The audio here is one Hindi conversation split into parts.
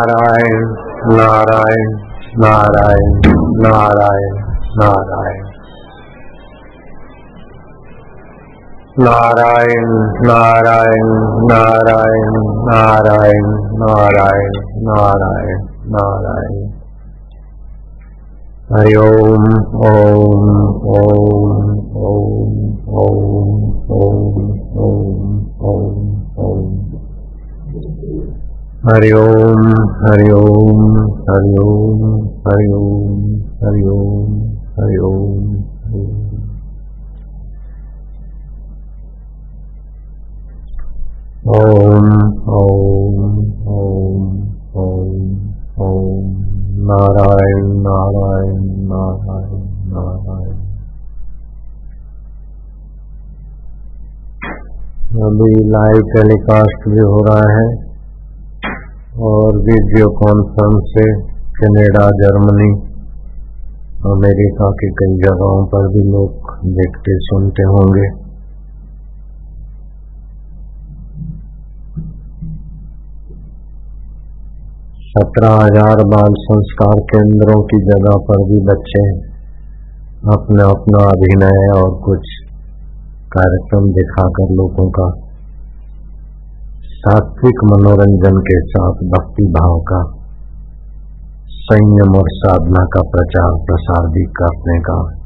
नारायण नारायण नारायण नारायण नारायण। नारायण नारायण नारायण नारायण नारायण नारायण नारायण। हरि ओम ओम ओम ओम ओम ओम ओम ओम ओम। हरि ओम हरि ओम हरि ओम हरि ओम हरि ओम हरि ओम ओम। ओम ओम ओम ओम नारायण नारायण नारायण नारायण। अभी लाइव टेलीकास्ट भी हो रहा है। और वीडियो कॉन्फ्रेंस से कनाडा, जर्मनी, अमेरिका की कई जगहों पर भी लोग देखते, सुनते होंगे। सत्रह हज़ार बाल संस्कार केंद्रों की जगह पर भी बच्चे अपना अपना अभिनय और कुछ कार्यक्रम दिखाकर लोगों का सात्विक मनोरंजन के साथ भक्ति भाव का, संयम और साधना का प्रचार प्रसार भी करने का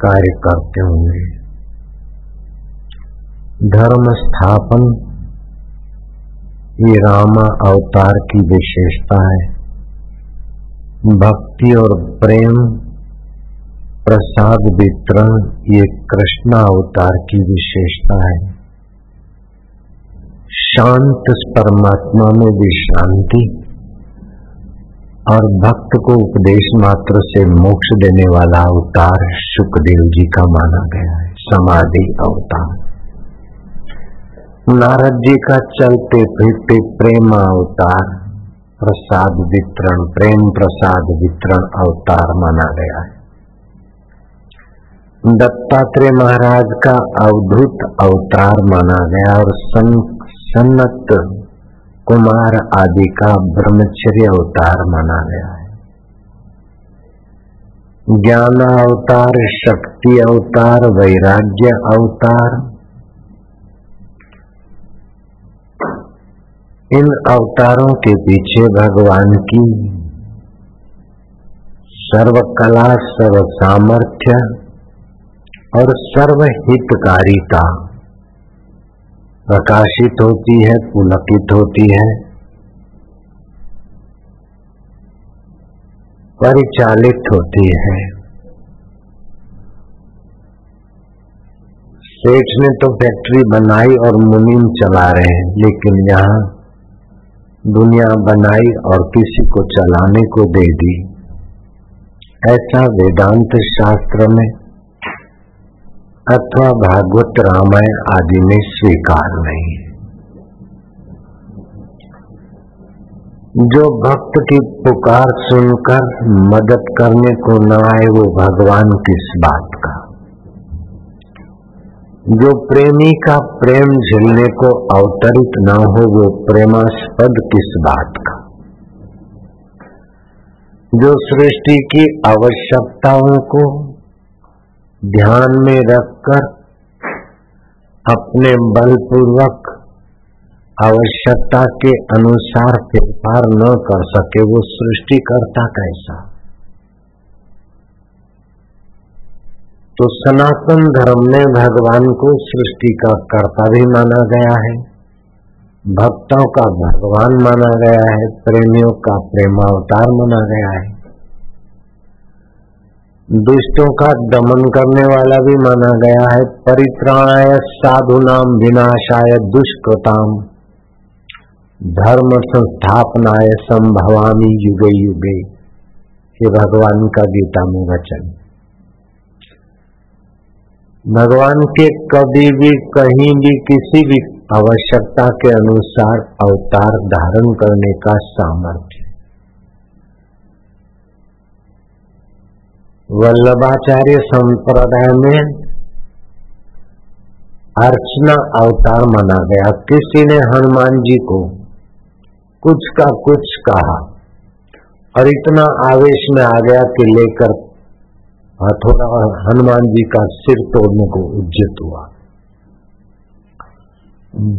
कार्य करते होंगे धर्म स्थापन, ये रामा अवतार की विशेषता है। भक्ति और प्रेम, प्रसाद वितरण, ये कृष्णा अवतार की विशेषता है। शांत परमात्मा में विश्रांति और भक्त को उपदेश मात्र से मोक्ष देने वाला अवतार सुखदेव जी का माना गया है समाधि अवतार। नारद जी का चलते फिरते प्रेम अवतार प्रसाद वितरण प्रेम प्रसाद वितरण अवतार माना गया है। दत्तात्रेय महाराज का अवधूत अवतार माना गया और सन, सन्नत कुमार आदि का ब्रह्मचर्य अवतार माना गया है। ज्ञान अवतार, शक्ति अवतार, वैराग्य अवतार, इन अवतारों के पीछे भगवान की सर्व कला सर्व सामर्थ्य और सर्व हितकारिता प्रकाशित होती है, पुलकित होती है। परिचालित होती है। सेठ ने तो फैक्ट्री बनाई और मुनीम चला रहे हैं, लेकिन यहाँ दुनिया बनाई और किसी को चलाने को दे दी। ऐसा वेदांत शास्त्र में अथवा भागवत रामायण आदि में स्वीकार नहीं जो भक्त की पुकार सुनकर मदद करने को न आए, वो भगवान किस बात का? जो प्रेमी का प्रेम झेलने को अवतरित न हो, वो प्रेमास्पद किस बात का? जो सृष्टि की आवश्यकताओं को ध्यान में रखकर अपने बलपूर्वक आवश्यकता के अनुसार फेरफार न कर सके वो सृष्टिकर्ता कैसा तो सनातन धर्म में भगवान को सृष्टि का कर्ता भी माना गया है, भक्तों का भगवान माना गया है, प्रेमियों का प्रेमावतार माना गया है। दुष्टों का दमन करने वाला भी माना गया है। परित्राणाय साधु नाम विनाशाय दुष्कृताम धर्म संस्थापनाय संभवामी युगे युगे। ये भगवान का गीता में वचन। भगवान के कभी भी कहीं भी किसी भी आवश्यकता के अनुसार अवतार धारण करने का सामर्थ्य वल्लभाचार्य संप्रदाय में अर्चना अवतार माना गया। किसी ने हनुमान जी को कुछ का कुछ कहा और इतना आवेश में आ गया कि लेकर थोड़ा हनुमान जी का सिर तोड़ने को उज्जित हुआ।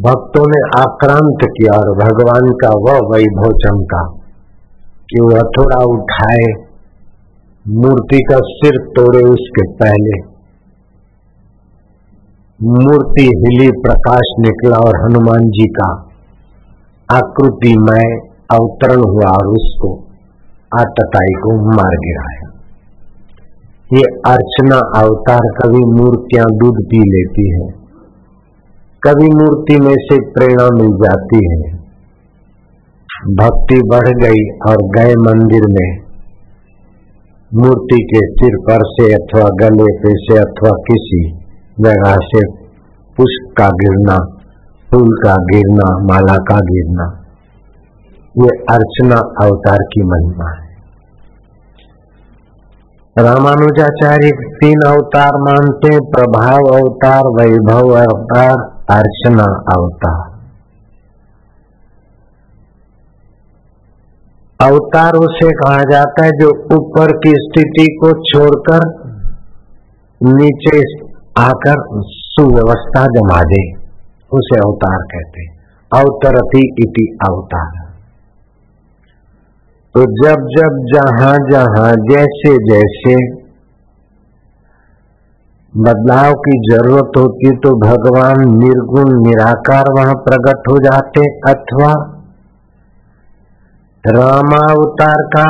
भक्तों ने आक्रांत किया और भगवान का वह वैभव चमका कि वह थोड़ा उठाए मूर्ति का सिर तोड़े उसके पहले। मूर्ति हिली प्रकाश निकला और हनुमान जी का आकृति में अवतरण हुआ और उसको आतताई को मार गिराया। ये अर्चना अवतार कभी मूर्तियाँ दूध पी लेती है। कभी मूर्ति में से प्रेरणा मिल जाती है। भक्ति बढ़ गई और गए मंदिर में मूर्ति के सिर पर से अथवा गले पे से अथवा किसी जगह से पुष्प का गिरना, फूल का गिरना, माला का गिरना, ये अर्चना अवतार की महिमा है। रामानुजाचार्य तीन अवतार मानते प्रभाव अवतार, वैभव अवतार, अर्चना अवतार। अवतार उसे कहा जाता है जो ऊपर की स्थिति को छोड़कर नीचे आकर सुव्यवस्था जमा दे, उसे अवतार कहते अवतरती इति अवतार। तो जब जब जहाँ जहाँ, जैसे जैसे बदलाव की ज़रूरत होती तो भगवान निर्गुण निराकार वहाँ प्रकट हो जाते अथवा रामावतार का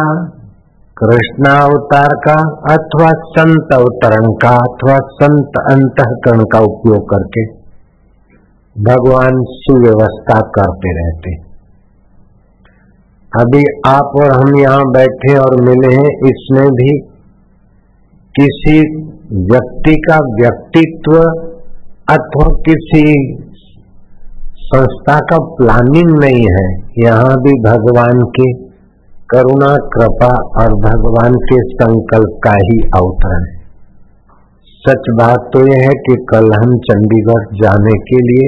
कृष्णावतार का, अथवा संत अवतरण का, अथवा संत अंतकरण का उपयोग करके भगवान सुव्यवस्था करते रहते। अभी आप और हम यहाँ बैठे और मिले हैं, इसमें भी किसी व्यक्ति का व्यक्तित्व अथवा किसी संस्था का प्लानिंग नहीं है। यहाँ भी भगवान की करुणा, कृपा और भगवान के संकल्प का ही अवतरण है। सच बात तो यह है कि कल हम चंडीगढ़ जाने के लिए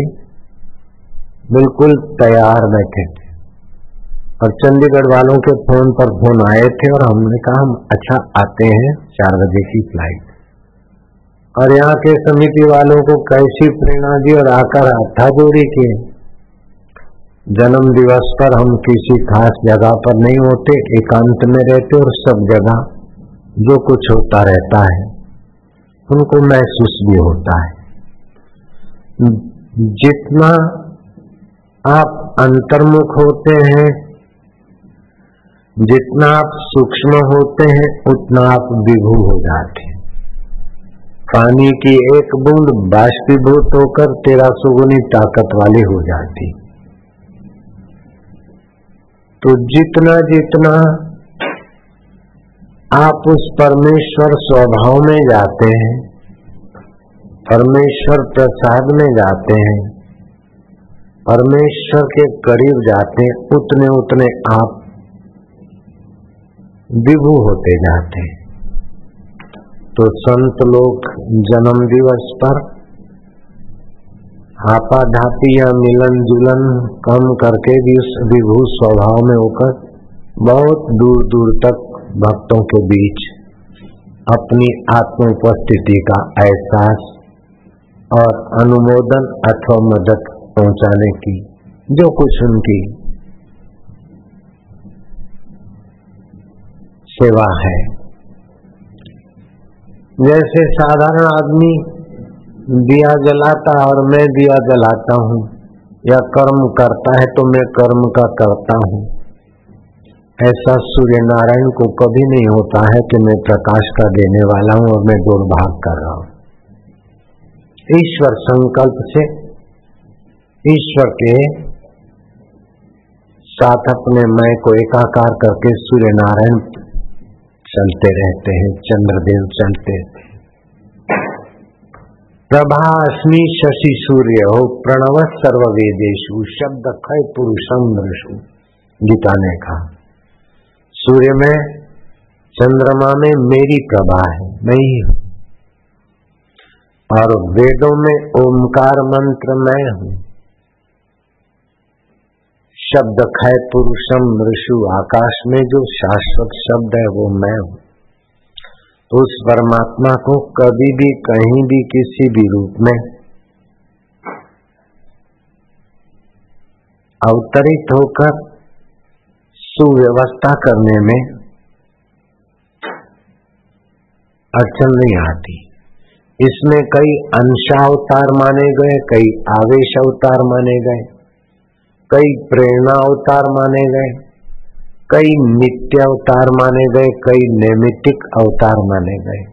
बिल्कुल तैयार बैठे थे और चंडीगढ़ वालों के फ़ोन पर फ़ोन आए थे और हमने कहा, हम अच्छा आते हैं, चार बजे की फ़्लाइट और यहाँ के समिति वालों को कैसी प्रेरणा दी और आकर जोड़ी किए। जन्म दिवस पर हम किसी खास जगह पर नहीं होते, एकांत में रहते और सब जगह जो कुछ होता रहता है, उनको महसूस भी होता है। जितना आप अंतर्मुख होते हैं, जितना आप सूक्ष्म होते हैं, उतना आप विभू हो जाते हैं। पानी की एक बूंद बाष्पीभूत होकर तेरह सुगुनी ताकत वाली हो जाती तो जितना जितना आप उस परमेश्वर स्वभाव में जाते हैं, परमेश्वर प्रसाद में जाते हैं, परमेश्वर के करीब जाते हैं, उतने उतने आप विभू होते जाते हैं। तो संत लोग जन्म दिवस पर हापा धापी या मिलन जुलन, कम करके भी उस विभू स्वभाव में होकर बहुत दूर दूर तक भक्तों के बीच अपनी आत्म उपस्थिति का एहसास और अनुमोदन अथवा मदद पहुँचाने की, जो कुछ उनकी सेवा है। जैसे साधारण आदमी दिया जलाता और मैं दिया जलाता हूँ। या कर्म करता है तो मैं कर्म का करता हूँ। ऐसा सूर्य नारायण को कभी नहीं होता है कि मैं प्रकाश का देने वाला हूँ और मैं दौड़ भाग कर रहा हूँ। ईश्वर संकल्प से ईश्वर के साथ अपने मैं को एकाकार करके सूर्य नारायण चलते रहते हैं, चंद्रदेव चलते प्रभास्मी शशि सूर्य हो, प्रणव सर्व वेदेशु शब्द खय पुरुषम दृशु गीता ने कहा। सूर्य में, चंद्रमा में मेरी प्रभा है, मैं ही हूँ। और वेदों में ओमकार मंत्र मैं हूँ। शब्द खय पुरुषम ऋषु आकाश में जो शाश्वत शब्द है, वो मैं हूँ। उस परमात्मा को कभी भी, कहीं भी, किसी भी रूप में अवतरित होकर सुव्यवस्था करने में अड़चन नहीं आती। इसमें कई अंशावतार माने गए, कई आवेश अवतार माने गए, कई प्रेरणा अवतार माने गए। कई नित्य अवतार माने गए, कई नैमितिक अवतार माने गए।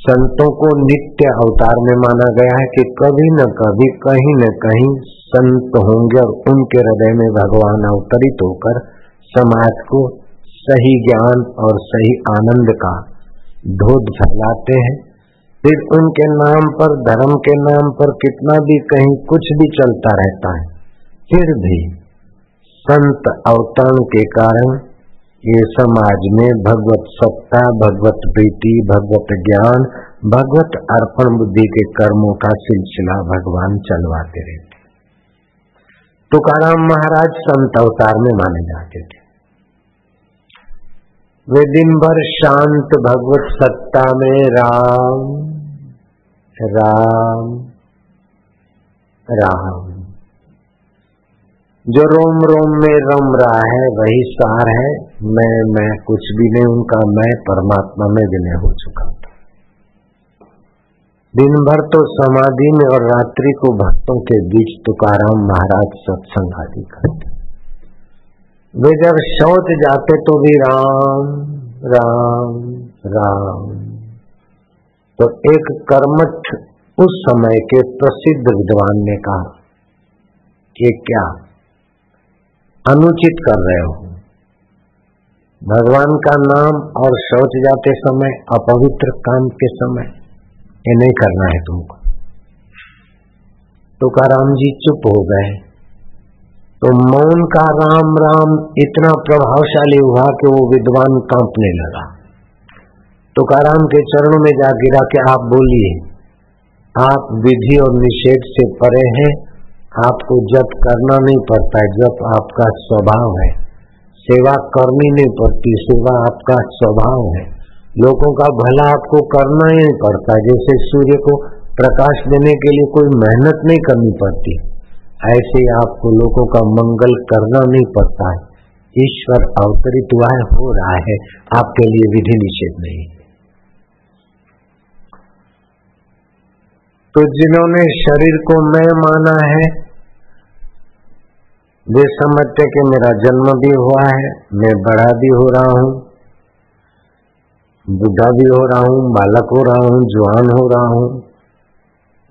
संतों को नित्य अवतार में माना गया है कि कभी न कभी, कहीं न कहीं संत होंगे और उनके हृदय में भगवान अवतरित होकर समाज को सही ज्ञान और सही आनंद का धोध फैलाते हैं। फिर उनके नाम पर, धर्म के नाम पर कितना भी कहीं कुछ भी चलता रहता है, फिर भी संत अवतरण के कारण ये समाज में भगवत सत्ता, भगवत प्रीति, भगवत ज्ञान, भगवत अर्पण बुद्धि के कर्मों का सिलसिला भगवान चलवाते रहते। तुकाराम महाराज संत अवतार में माने जाते थे। वे दिन भर शांत भगवत सत्ता में राम राम राम। जो रोम रोम में रम रहा है, वही सार है, मैं मैं कुछ भी नहीं उनका मैं परमात्मा में विनय हो चुका दिन भर तो समाधि में और रात्रि को भक्तों के बीच तुकाराम महाराज सत्संग आदि करते वे जब शौच जाते तो भी राम राम राम। तो एक कर्मठ उस समय के प्रसिद्ध विद्वान ने कहा कि क्या अनुचित कर रहे हो। भगवान का नाम और शौच जाते समय, अपवित्र काम के समय, ये नहीं करना है तुमको। तुकाराम जी चुप हो गए। तो मौन का राम राम इतना प्रभावशाली हुआ कि वो विद्वान कांपने लगा। तो काराम के चरणों में जा गिरा कि आप बोलिए, आप विधि और निषेध से परे हैं आपको जप करना नहीं पड़ता है जप आपका स्वभाव है। सेवा करनी नहीं पड़ती, सेवा आपका स्वभाव है। लोगों का भला आपको करना ही नहीं पड़ता, जैसे सूर्य को प्रकाश देने के लिए कोई मेहनत नहीं करनी पड़ती। ऐसे आपको लोगों का मंगल करना नहीं पड़ता। है ईश्वर अवतरित हुआ है, हो रहा है, आपके लिए विधि निषेध नहीं। तो जिन्होंने शरीर को मैं माना है, वे समझते कि मेरा जन्म भी हुआ है, मैं बड़ा भी हो रहा हूँ, बुढ़ा भी हो रहा हूँ, बालक हो रहा हूँ, जवान हो रहा हूँ,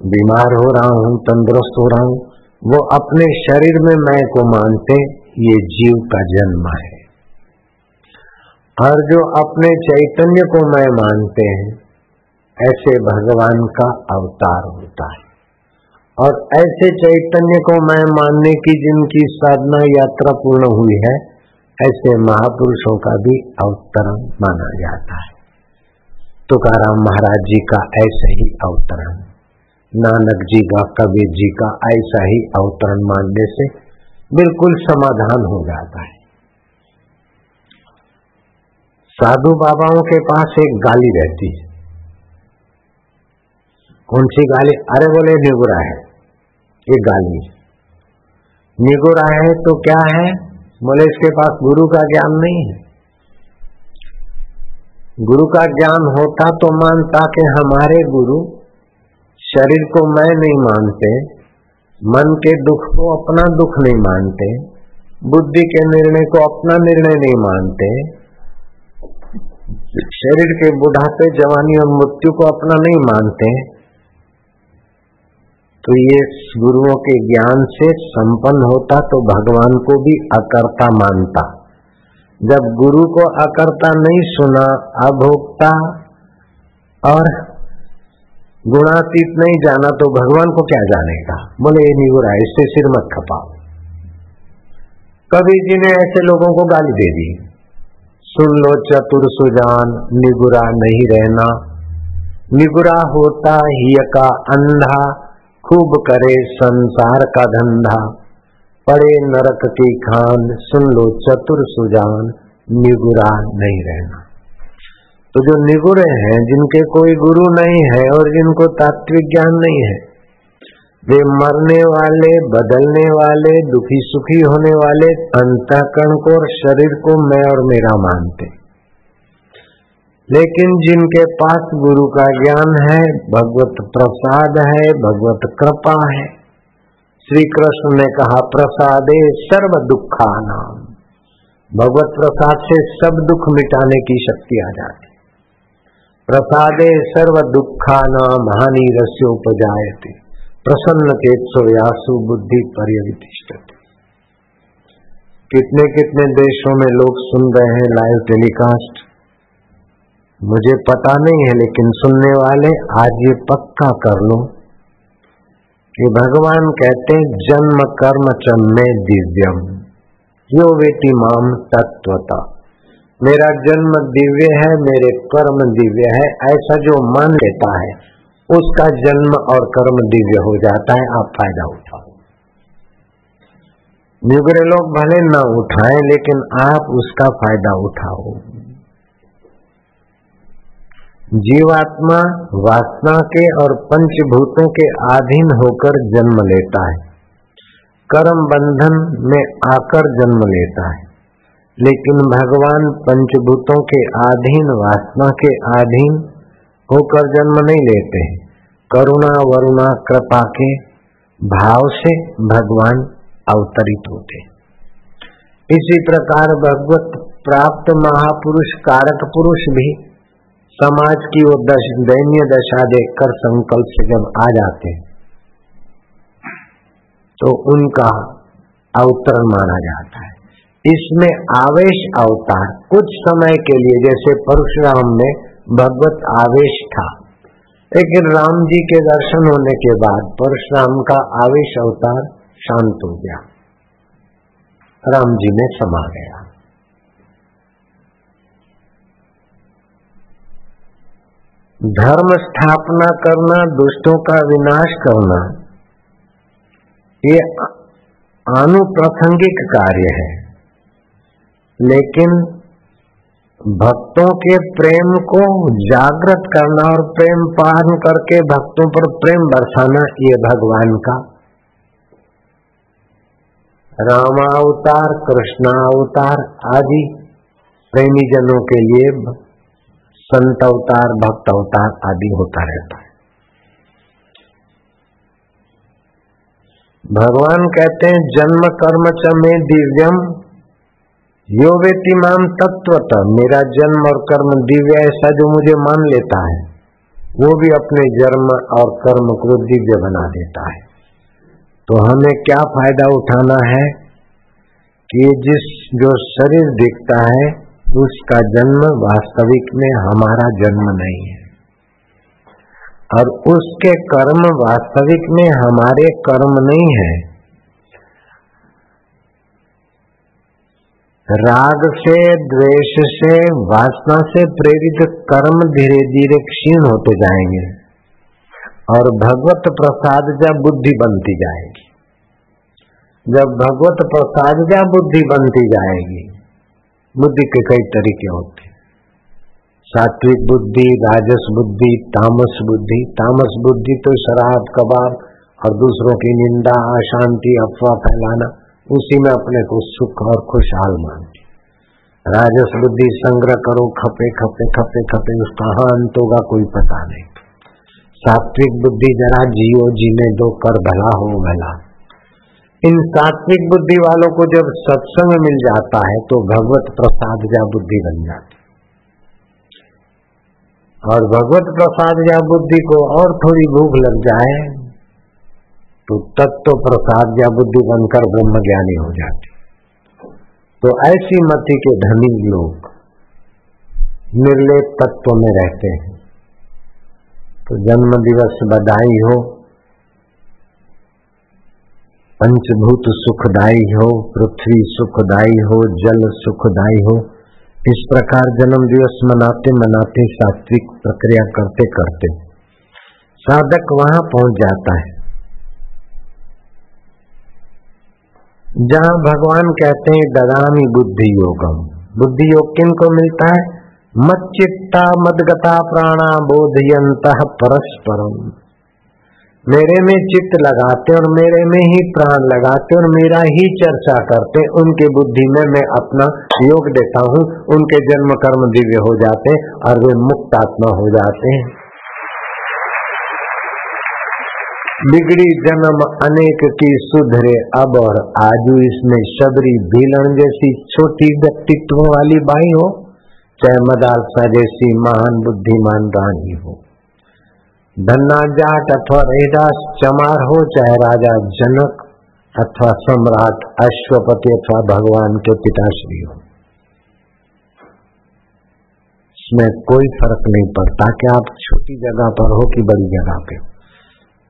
बीमार हो रहा हूँ, तंदुरुस्त हो रहा हूँ, वो अपने शरीर में मैं को मानते ये जीव का जन्म है। और जो अपने चैतन्य को मैं मानते हैं ऐसे भगवान का अवतार होता है। और ऐसे चैतन्य को मैं मानने की जिनकी साधना यात्रा पूर्ण हुई है, ऐसे महापुरुषों का भी अवतरण माना जाता है। तुकाराम महाराज जी का ऐसे ही अवतरण, नानक जी का, कबीर जी का ऐसा ही अवतरण मानने से बिल्कुल समाधान हो जाता है। साधु बाबाओं के पास एक गाली रहती है। कौन सी गाली? अरे बोले निगुरा है। ये गाली। निगुरा है तो क्या है? बोले, इसके पास गुरु का ज्ञान नहीं है। गुरु का ज्ञान होता तो मानता कि हमारे गुरु शरीर को मैं नहीं मानते, मन के दुख को अपना दुख नहीं मानते, बुद्धि के निर्णय को अपना निर्णय नहीं मानते, शरीर के बुढ़ापे, जवानी और मृत्यु को अपना नहीं मानते तो ये गुरुओं के ज्ञान से संपन्न होता तो भगवान को भी अकर्ता मानता। जब गुरु को अकर्ता नहीं सुना, अभोक्ता और गुणातीत नहीं जाना तो भगवान को क्या जानेगा? बोले, ये नहीं इससे सिर मत खपाओ। कभी जी ने ऐसे लोगों को गाली दे दी, सुन लो चतुर सुजान, निगुरा नहीं रहना। निगुरा होता ही का अंधा खूब करे संसार का धंधा। पड़े नरक की खान, सुन लो चतुर सुजान, निगुरा नहीं रहना। तो जो निगुरे हैं, जिनके कोई गुरु नहीं है और जिनको तात्विक ज्ञान नहीं है, वे मरने वाले, बदलने वाले, दुखी सुखी होने वाले, अंतकरण को और शरीर को मैं और मेरा मानते। लेकिन जिनके पास गुरु का ज्ञान है, भगवत प्रसाद है, भगवत कृपा है। श्री कृष्ण ने कहा, प्रसादे सर्व दुखा नाम भगवत प्रसाद से सब दुख मिटाने की शक्ति आ जाती। प्रसादे सर्व दुखा नाम हानि रस्योपजायते। प्रसन्न के यासु बुद्धि पर्यवितिष्ठते। कितने कितने देशों में लोग सुन रहे हैं लाइव टेलीकास्ट मुझे पता नहीं है, लेकिन सुनने वाले, आज ये पक्का कर लो कि भगवान कहते जन्म कर्म चन्मे दिव्यम। यो वेति माम तत्वता मेरा जन्म दिव्य है, मेरे कर्म दिव्य है, ऐसा जो मान लेता है, उसका जन्म और कर्म दिव्य हो जाता है, आप फ़ायदा उठाओ। निगरे लोग भले न उठाएँ, लेकिन आप उसका फ़ायदा उठाओ। जीवात्मा वासना के और पंचभूतों के अधीन होकर जन्म लेता है। कर्म बंधन में आकर जन्म लेता है। लेकिन भगवान पंचभूतों के अधीन, वासना के अधीन होकर जन्म नहीं लेते हैं। करुणा, वरुणा, कृपा के भाव से भगवान अवतरित होते इसी प्रकार भगवत प्राप्त महापुरुष, कारक पुरुष भी समाज की वो दश, दैन्य दशा देखकर संकल्प से जब आ जाते हैं तो उनका अवतरण माना जाता है। इसमें आवेश अवतार कुछ समय के लिए, जैसे परशुराम में भगवत आवेश था, लेकिन राम जी के दर्शन होने के बाद परशुराम का आवेश अवतार शांत हो गया, राम जी में समा गया। धर्म स्थापना करना, दुष्टों का विनाश करना, ये अनुप्रासंगिक कार्य है। लेकिन भक्तों के प्रेम को जागृत करना और प्रेम पालन करके भक्तों पर प्रेम बरसाना, ये भगवान का। रामावतार, कृष्णावतार आदि प्रेमी जनों के लिए संत अवतार, भक्त अवतार आदि होता रहता है। भगवान कहते हैं, जन्म कर्म च में दिव्यम, यो मान तत्वत मेरा जन्म और कर्म दिव्य ऐसा जो मुझे मान लेता है, वो भी अपने जन्म और कर्म को दिव्य बना देता है। तो हमें क्या फ़ायदा उठाना है कि जिस, जो शरीर दिखता है उसका जन्म वास्तविक में हमारा जन्म नहीं है। और उसके कर्म वास्तविक में हमारे कर्म नहीं है। राग से, द्वेष से, वासना से प्रेरित कर्म धीरे धीरे क्षीण होते जाएँगे। और भगवत प्रसाद जब बुद्धि बनती जाएगी। जब भगवत प्रसाद जब बुद्धि बनती जाएगी बुद्धि के कई तरीके होते सात्विक बुद्धि, राजस बुद्धि, तामस बुद्धि। तामस बुद्धि तो शराब, कबाब और दूसरों की निंदा, अशांति, अफवाह फैलाना, उसी में अपने को सुख और खुशहाल मानती राजस बुद्धि संग्रह करो, खपे खपे खपे खपे, उसका हाँ अंत होगा, कोई पता नहीं। सात्विक बुद्धि जरा जियो, जीने दो, कर भला हो भला। इन सात्विक बुद्धि वालों को जब सत्संग मिल जाता है तो भगवत प्रसाद या बुद्धि बन जाती और भगवत प्रसाद या बुद्धि को और थोड़ी भूख लग जाए तो तत्व प्रसाद या बुद्धि बनकर ब्रह्म ज्ञानी हो जाती तो ऐसी मति के धनी लोग निर्लेप तत्व में रहते हैं। तो जन्म दिवस बधाई हो पंचभूत सुखदायी हो, पृथ्वी सुखदायी हो, जल सुखदायी हो, इस प्रकार जन्म दिवस मनाते मनाते सात्विक प्रक्रिया करते करते साधक वहाँ पहुँच जाता है। जहाँ भगवान कहते हैं, ददामी बुद्धि योगम। बुद्धि योग किन को मिलता है? मत चित्ता मदगता प्राणा बोधयंत परस्परम। मेरे में चित्त लगाते और मेरे में ही प्राण लगाते और मेरा ही चर्चा करते, उनके बुद्धि में मैं अपना योग देता हूँ, उनके जन्म कर्म दिव्य हो जाते और वे मुक्त आत्मा हो जाते हैं। बिगड़ी जन्म अनेक की सुधरे, अब और आजू इसमें शबरी भीलन जैसी छोटी व्यक्तित्व वाली बाई हो, चाहे मदालसा जैसी महान बुद्धिमान रानी हो। धन्ना जाट अथवा रेदास चमार हो चाहे राजा जनक अथवा सम्राट अश्वपति अथवा भगवान के पिताश्री हो। इसमें कोई फ़र्क नहीं पड़ता कि आप छोटी जगह पर हो कि बड़ी जगह पे हो।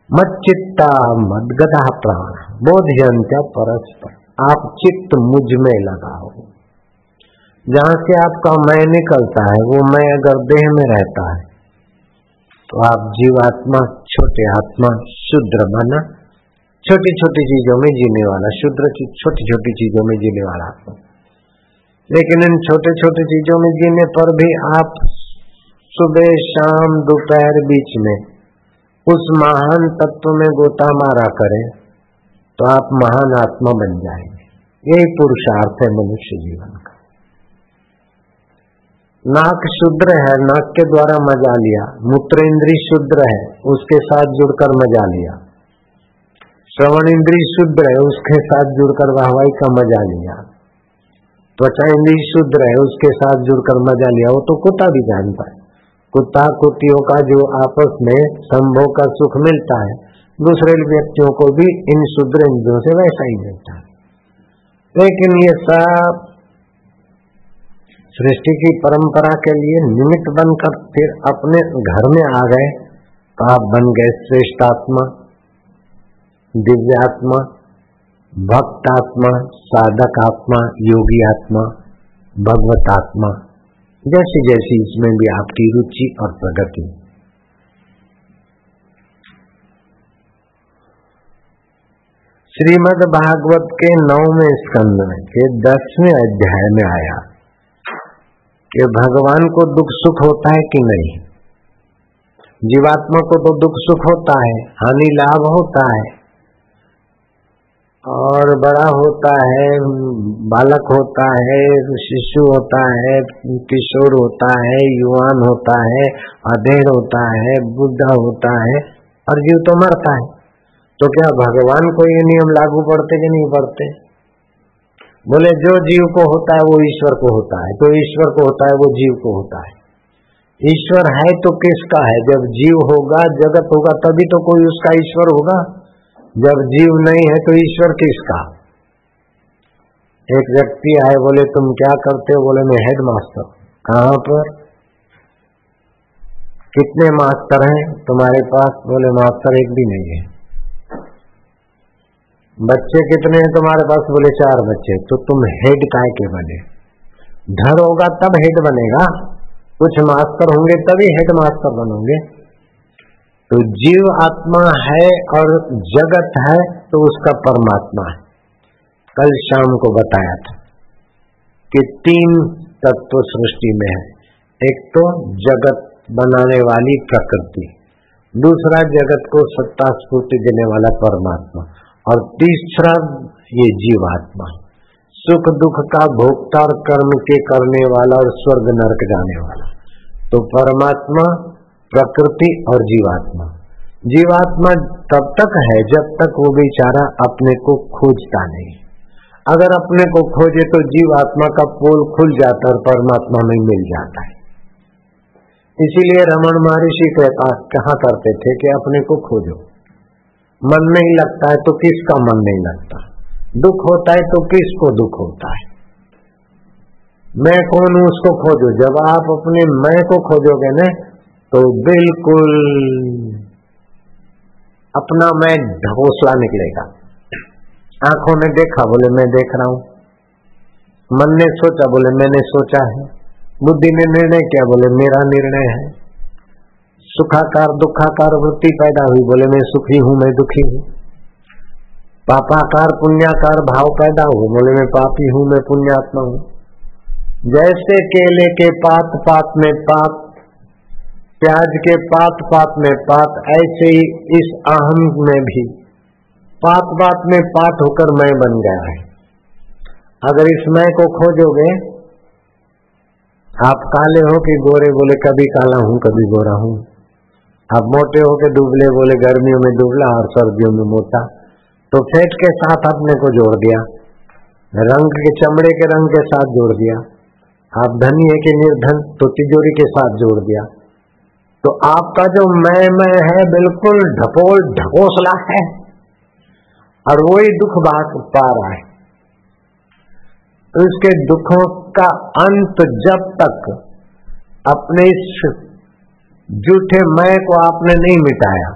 मत चित्ता मत गदा प्राण बोधयंत परस्पर। आप चित्त मुझमें लगाओ जहाँ से आपका मैं निकलता है, वो मैं अगर देह में रहता है तो आप जीवात्मा छोटे आत्मा, शुद्र बना छोटी छोटी चीज़ों में जीने वाला शुद्र छोटी छोटी चीज़ों में जीने वाला आत्मा। लेकिन इन छोटे छोटे चीज़ों में जीने पर भी आप सुबह, शाम, दोपहर बीच में उस महान तत्व में गोता मारा करें तो आप महान आत्मा बन जाएँगे। यही पुरुषार्थ है मनुष्य जीवन। का नाक शुद्र है, नाक के द्वारा मज़ा लिया। मूत्र इंद्री शुद्र है, उसके साथ जुड़कर मज़ा लिया। श्रवण इंद्री शुद्र है, उसके साथ जुड़कर वाहवाई का मज़ा लिया। त्वचा इंद्री शुद्र है, उसके साथ जुड़कर मज़ा लिया। वो तो कुत्ता भी जानता है। कुत्ता कुत्तियों का जो आपस में संभव का सुख मिलता है, दूसरे व्यक्तियों को भी इन शुद्र इंद्रियों से वैसा ही मिलता है। लेकिन ये सब सृष्टि की परंपरा के लिए निमित्त बनकर फिर अपने घर में आ गए। तो आप बन गए श्रेष्ठ आत्मा दिव्यात्मा भक्त आत्मा साधक आत्मा योगी आत्मा भगवत आत्मा जैसी जैसी इसमें भी आपकी रुचि और प्रगति। श्रीमद् भागवत के नौवें स्कंद के दसवें अध्याय में आया। कि भगवान को दुख सुख होता है कि नहीं? जीवात्मा को तो दुख सुख होता है, हानि लाभ होता है। और बड़ा होता है, बालक होता है, शिशु होता है, किशोर होता है, युवान होता है, अधेड़ होता है, बुद्धा होता है, और जीव तो मरता है। तो क्या भगवान को ये नियम लागू पड़ते कि नहीं पड़ते? बोले, जो जीव को होता है वो ईश्वर को होता है। तो ईश्वर को होता है, वो जीव को होता है। ईश्वर है तो किसका है? जब जीव होगा, जगत होगा, तभी तो कोई उसका ईश्वर होगा। जब जीव नहीं है तो ईश्वर किसका? एक व्यक्ति आए, बोले, तुम क्या करते हो? बोले, मैं हेड मास्टर कहाँ पर? कितने मास्टर हैं तुम्हारे पास? बोले मास्टर एक भी नहीं है। बच्चे कितने हैं तुम्हारे पास? बोले, चार बच्चे। तो तुम हेड काय के बने? धर होगा तब हेड बनेगा। कुछ मास्टर होंगे तभी हेड मास्टर बनोगे। तो जीव आत्मा है और जगत है तो उसका परमात्मा है। कल शाम को बताया था कि तीन तत्व सृष्टि में है। एक तो जगत बनाने वाली प्रकृति, दूसरा जगत को सत्ता स्फूर्ति देने वाला परमात्मा। और तीसरा, ये जीवात्मा। सुख, दुख का भोक्ता और कर्म के करने वाला और स्वर्ग नरक जाने वाला। तो परमात्मा, प्रकृति और जीवात्मा। जीवात्मा तब तक है जब तक वो बेचारा अपने को खोजता नहीं। अगर अपने को खोजे तो जीवात्मा का पोल खुल जाता और परमात्मा में मिल जाता है। इसीलिए रमन महर्षि कहा करते थे कि अपने को खोजो। मन नहीं लगता है तो किसका मन नहीं लगता? दुख होता है तो किसको दुख होता है? मैं कौन हूँ उसको खोजो? जब आप अपने मैं को खोजोगे ना तो बिल्कुल अपना मैं ढकोसला निकलेगा। आँखों ने देखा, बोले मैं देख रहा हूँ। मन ने सोचा, बोले मैंने सोचा है। बुद्धि ने निर्णय किया, बोले मेरा निर्णय है। सुखाकार, दुखाकार वृत्ति पैदा हुई। बोले, मैं सुखी हूँ, मैं दुखी हूँ। पापाकार, पुण्याकार भाव पैदा हुए बोले, मैं पापी हूँ, मैं पुण्यात्मा हूँ। जैसे केले के पात पात में पात, प्याज के पात पात में पात, ऐसे ही इस अहम में भी। पात पात में पात होकर मैं बन गया है। अगर इस मैं को खोजोगे, आप काले हो कि गोरे? बोले, कभी काला हूँ, कभी गोरा हूँ। आप मोटे हो के दुबले बोले गर्मियों में दुबला और सर्दियों में मोटा। तो फैट के साथ अपने को जोड़ दिया। रंग के, चमड़े के रंग के साथ जोड़ दिया। आप धनी है कि निर्धन तो तिजोरी के साथ जोड़ दिया। तो आपका जो मैं मैं है, बिल्कुल ढपोल, ढकोसला है। और वही दुख बात पा रहा है। इसके दुखों का अंत जब तक अपने इस झूठे मैं को आपने नहीं मिटाया।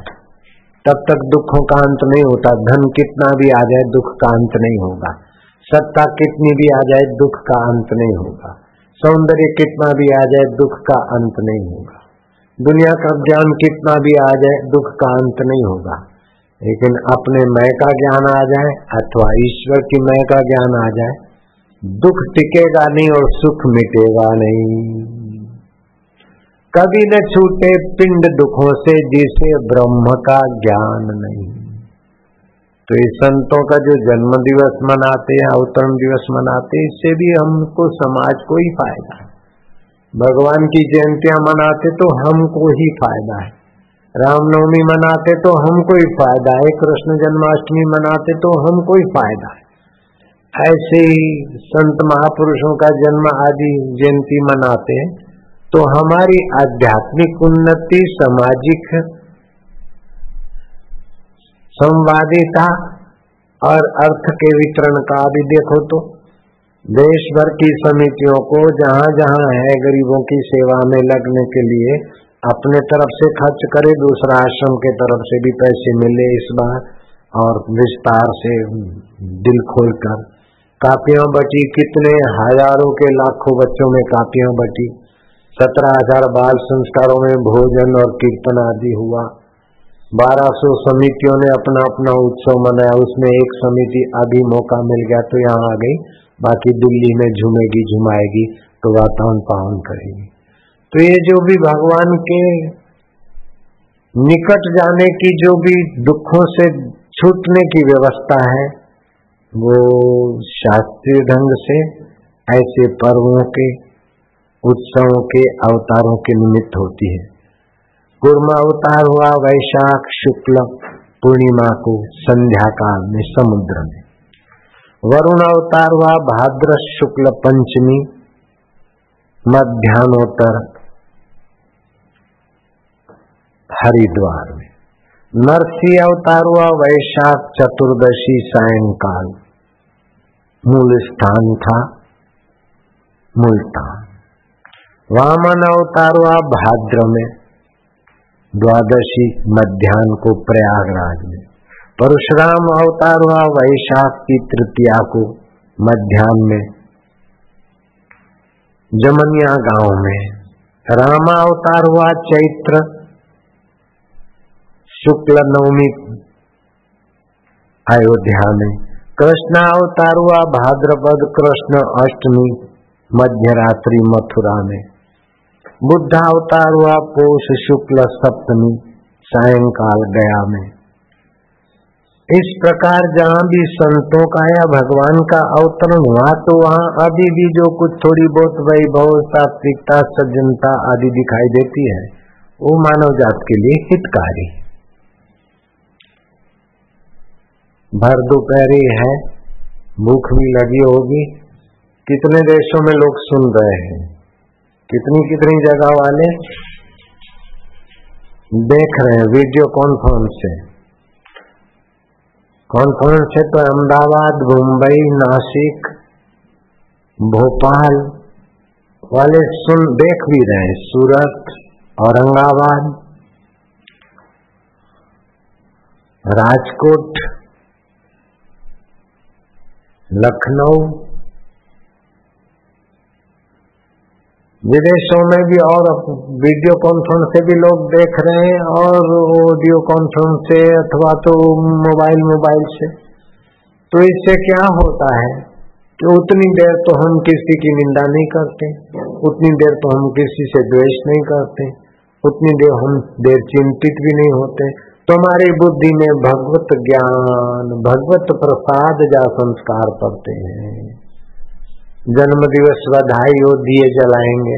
तब तक दुखों का अंत नहीं होता। धन कितना भी आ जाए, दुख का अंत नहीं होगा। सत्ता कितनी भी आ जाए, दुख का अंत नहीं होगा। सौंदर्य कितना भी आ जाए, दुख का अंत नहीं होगा। दुनिया का ज्ञान कितना भी आ जाए, दुख का अंत नहीं होगा। लेकिन अपने मैं का ज्ञान आ जाए अथवा ईश्वर की मैं का ज्ञान आ जाए, दुख टिकेगा नहीं और सुख मिटेगा नहीं। कभी न छूटे पिंड दुखों से जिसे ब्रह्म का ज्ञान नहीं। तो इस संतों का जो जन्म दिवस मनाते हैं, अवतरण दिवस मनाते हैं, इससे भी हमको समाज को ही फ़ायदा है। भगवान की जयंतियाँ मनाते तो हमको ही फ़ायदा है। रामनवमी मनाते तो हमको ही फ़ायदा है। कृष्ण जन्माष्टमी मनाते तो हमको ही फ़ायदा है। ऐसे ही संत महापुरुषों का जन्म आदि जयंती मनाते हैं। तो हमारी आध्यात्मिक उन्नति, सामाजिक संवादिता और अर्थ के वितरण का भी देखो तो देश भर की समितियों को जहाँ जहाँ है गरीबों की सेवा में लगने के लिए अपने तरफ़ से खर्च करे, दूसरा आश्रम के तरफ़ से भी पैसे मिले इस बार और विस्तार से दिल खोलकर। कापियाँ बटी कितने? हज़ारों के लाखों बच्चों में कापियाँ बटी सत्रह हज़ार बाल संस्कारों में भोजन और कीर्तन आदि हुआ। बारह सौ समितियों ने अपना अपना उत्सव मनाया। उसमें एक समिति अभी मौका मिल गया तो यहाँ आ गई। बाकी दिल्ली में झूमेगी, झुमाएगी तो वातावरण पावन करेगी। तो ये जो भी भगवान के निकट जाने की जो भी दुखों से छूटने की व्यवस्था है, वो शास्त्रीय ढंग से ऐसे पर्वों के उत्सवों के अवतारों के निमित्त होती है। कुर्म अवतार हुआ वैशाख, शुक्ल, पूर्णिमा को संध्या काल में समुद्र में। वरुण अवतार हुआ भाद्र, शुक्ल, पंचमी, मध्यान्होत्तर, हरिद्वार में। नरसी अवतार हुआ वैशाख, चतुर्दशी, सायंकाल। मूल स्थान था मुल्तान। वामन अवतार हुआ भाद्र में द्वादशी मध्यान्ह को प्रयागराज में परशुराम अवतार हुआ वैशाख की तृतीया को मध्यान्ह में जमनिया गाँव में रामा अवतार हुआ चैत्र शुक्ल नवमी अयोध्या में कृष्ण अवतार हुआ भाद्रपद, कृष्ण अष्टमी मध्य रात्रि मथुरा में बुद्ध अवतार हुआ, पोष शुक्ल सप्तमी, सायंकाल गया में। इस प्रकार जहाँ भी संतों का या भगवान का अवतरण हुआ तो वहाँ अभी भी जो कुछ थोड़ी बहुत वैभव, सात्विकता, सज्जनता आदि दिखाई देती है, वो मानव जात के लिए हितकारी। भर दोपहरी है, भूख भी लगी होगी। कितने देशों में लोग सुन रहे हैं। कितनी कितनी जगह वाले देख रहे हैं वीडियो कॉन्फ्रेंस से। कॉन्फ्रेंस से तो अहमदाबाद, मुंबई, नासिक, भोपाल वाले सुन, देख भी रहे हैं। सूरत, औरंगाबाद, राजकोट, लखनऊ विदेशों में भी और वीडियो कॉन्फ्रेंस से भी लोग देख रहे हैं और ऑडियो कॉन्फ्रेंस से अथवा तो मोबाइल मोबाइल से। तो इससे क्या होता है कि उतनी देर तो हम किसी की निंदा नहीं करते, उतनी देर तो हम किसी से द्वेष नहीं करते, उतनी देर हम देर चिंतित भी नहीं होते। तो हमारी बुद्धि में भगवत ज्ञान, भगवत प्रसाद जा संस्कार पड़ते हैं। जन्म दिवस बधाई हो, दिए जलाएँगे।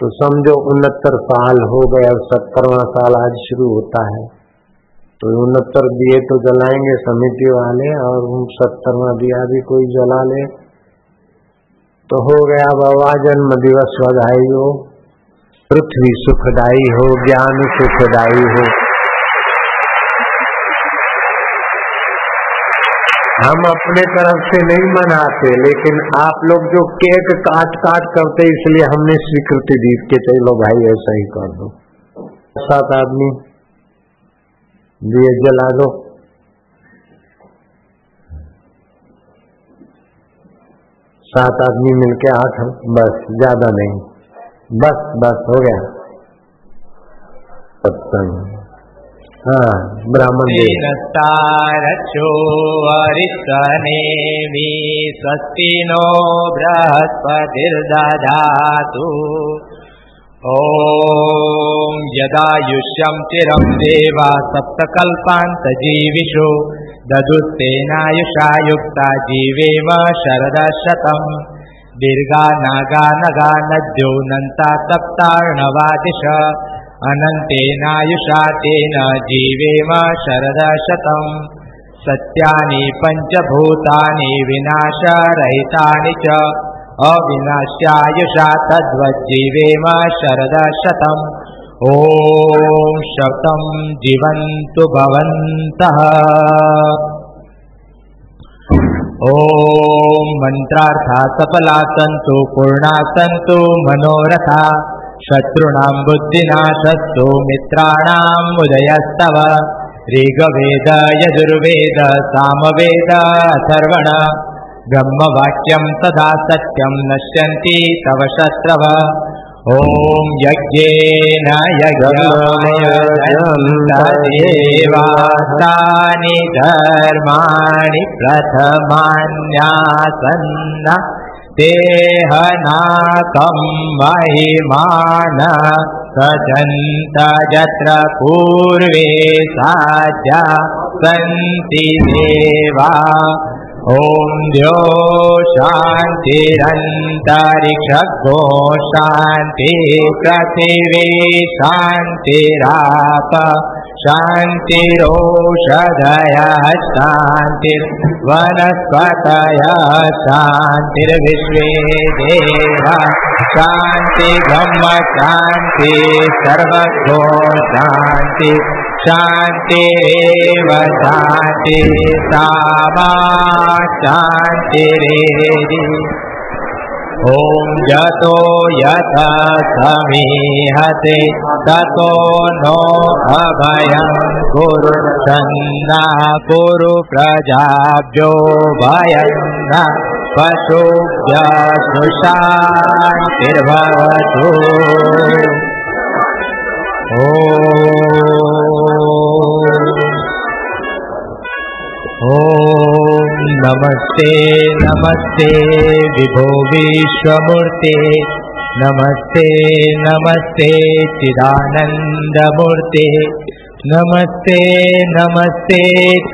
तो समझो उनहत्तर साल हो गए और सत्तरवा साल आज शुरू होता है। तो उनहत्तर दिए तो जलाएँगे समिति वाले और सत्तरवा दिया भी कोई जला ले। तो हो गया बाबा जन्म दिवस बधाई हो। पृथ्वी सुखदाई हो, ज्ञान सुखदाई हो। हम अपने तरफ़ से नहीं मनाते, लेकिन आप लोग जो केक काट काट करते, इसलिए हमने स्वीकृति दी के चलो भाई ऐसा ही कर दो। सात आदमी, दिए जला दो। सात आदमी मिलके आठ, बस, ज़्यादा नहीं। बस बस, हो गया। सत्संग। रक्षो वरिष्ठनेमि स्वस्ति नो बृहस्पतिर्दधातु। ॐ यदायुष्यं चिरं देवा सप्तकल्पान्तजीविषु। ददुस्तेनायुषा युक्ता जीवेम शरदशतम् दीर्घा नागा नगा नद्यो नन्ता सप्तार्णवादिश अनन्तेनायुषा तेन जीवेम शरदशतम्। सत्यानि पञ्चभूतानि विनाशरहितानि च। अविनाश्यायुषा तद्वज्जीवेम शरदशतम्। ॐ शतं जीवन्तु भवन्तः। ॐ मन्त्रार्था सफला सन्तु पूर्णा सन्तु मनोरथा शत्रूणां बुद्धिनाशस्तु मित्राणाम् उदयस्तव। ऋग्वेद यजुर्वेद सामवेद अथर्वण। ब्रह्मवाक्यं तदा सत्यं नश्यन्ति तव शत्रव। ॐ यज्ञेन यज्ञदेवानि धर्माणि प्रथमान्यासन्न देहनाकं महिमान सजन्त यत्र पूर्वे साध्या सन्ति देवा। ॐ द्यो शान्तिरन्तरिक्षगो शान्ति पृथिवी शान्तिराप शान्तिरोषधयः शान्तिर्वनस्पतयः शान्तिर्विश्वे देवा शान्तिब्रह्म शान्ति। सर्वगो शान्ति शान्तिरेव शान्ति सामा शान्तिरेदि ॐ यतो यथ समीहते ततो नो अभयं कुरु छन्ना कुरु प्रजाभ्यो भयं न पशुभ्य सुशान्तिर्भवतु ॐ नमस्ते नमस्ते विभो विश्वमूर्ते। नमस्ते नमस्ते चिदानन्दमूर्ते। नमस्ते नमस्ते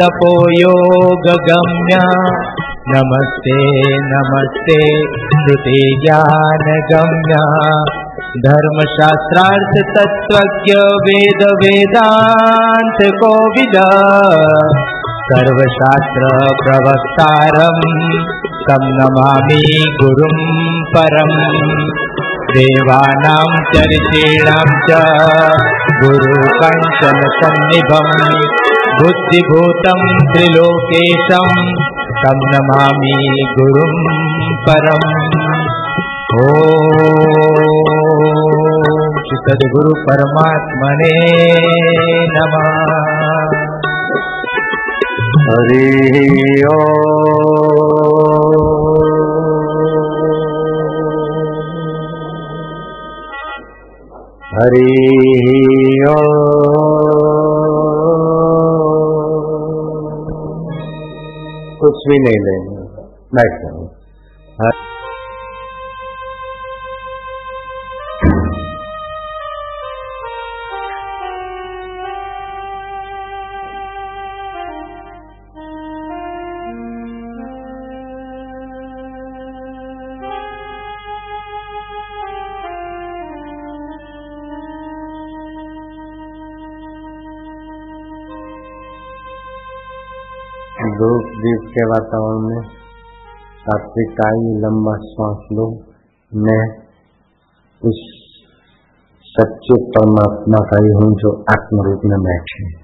तपोयोगगम्य। नमस्ते नमस्ते श्रुतिज्ञानगम्य। धर्मशास्त्रार्थतत्त्वज्ञ वेदवेदान्तकोविद सर्वशास्त्रप्रवक्तारम् तं नमामि गुरुं परम् देवानां चरितेणां च गुरुकञ्चनसन्निभम् बुद्धिभूतं त्रिलोकेशं तं नमामि गुरुं परम् ॐ श्री सद्गुरु परमात्मने नमः हरि ओ। हरि ओ। कुछ भी नहीं लेंगे बैठ जाओ। धूप दीप के वातावरण में सात्विकाई लंबा श्वास लो। मैं उस सच्चे परमात्मा का ही हूँ जो आत्म रूप में बैठे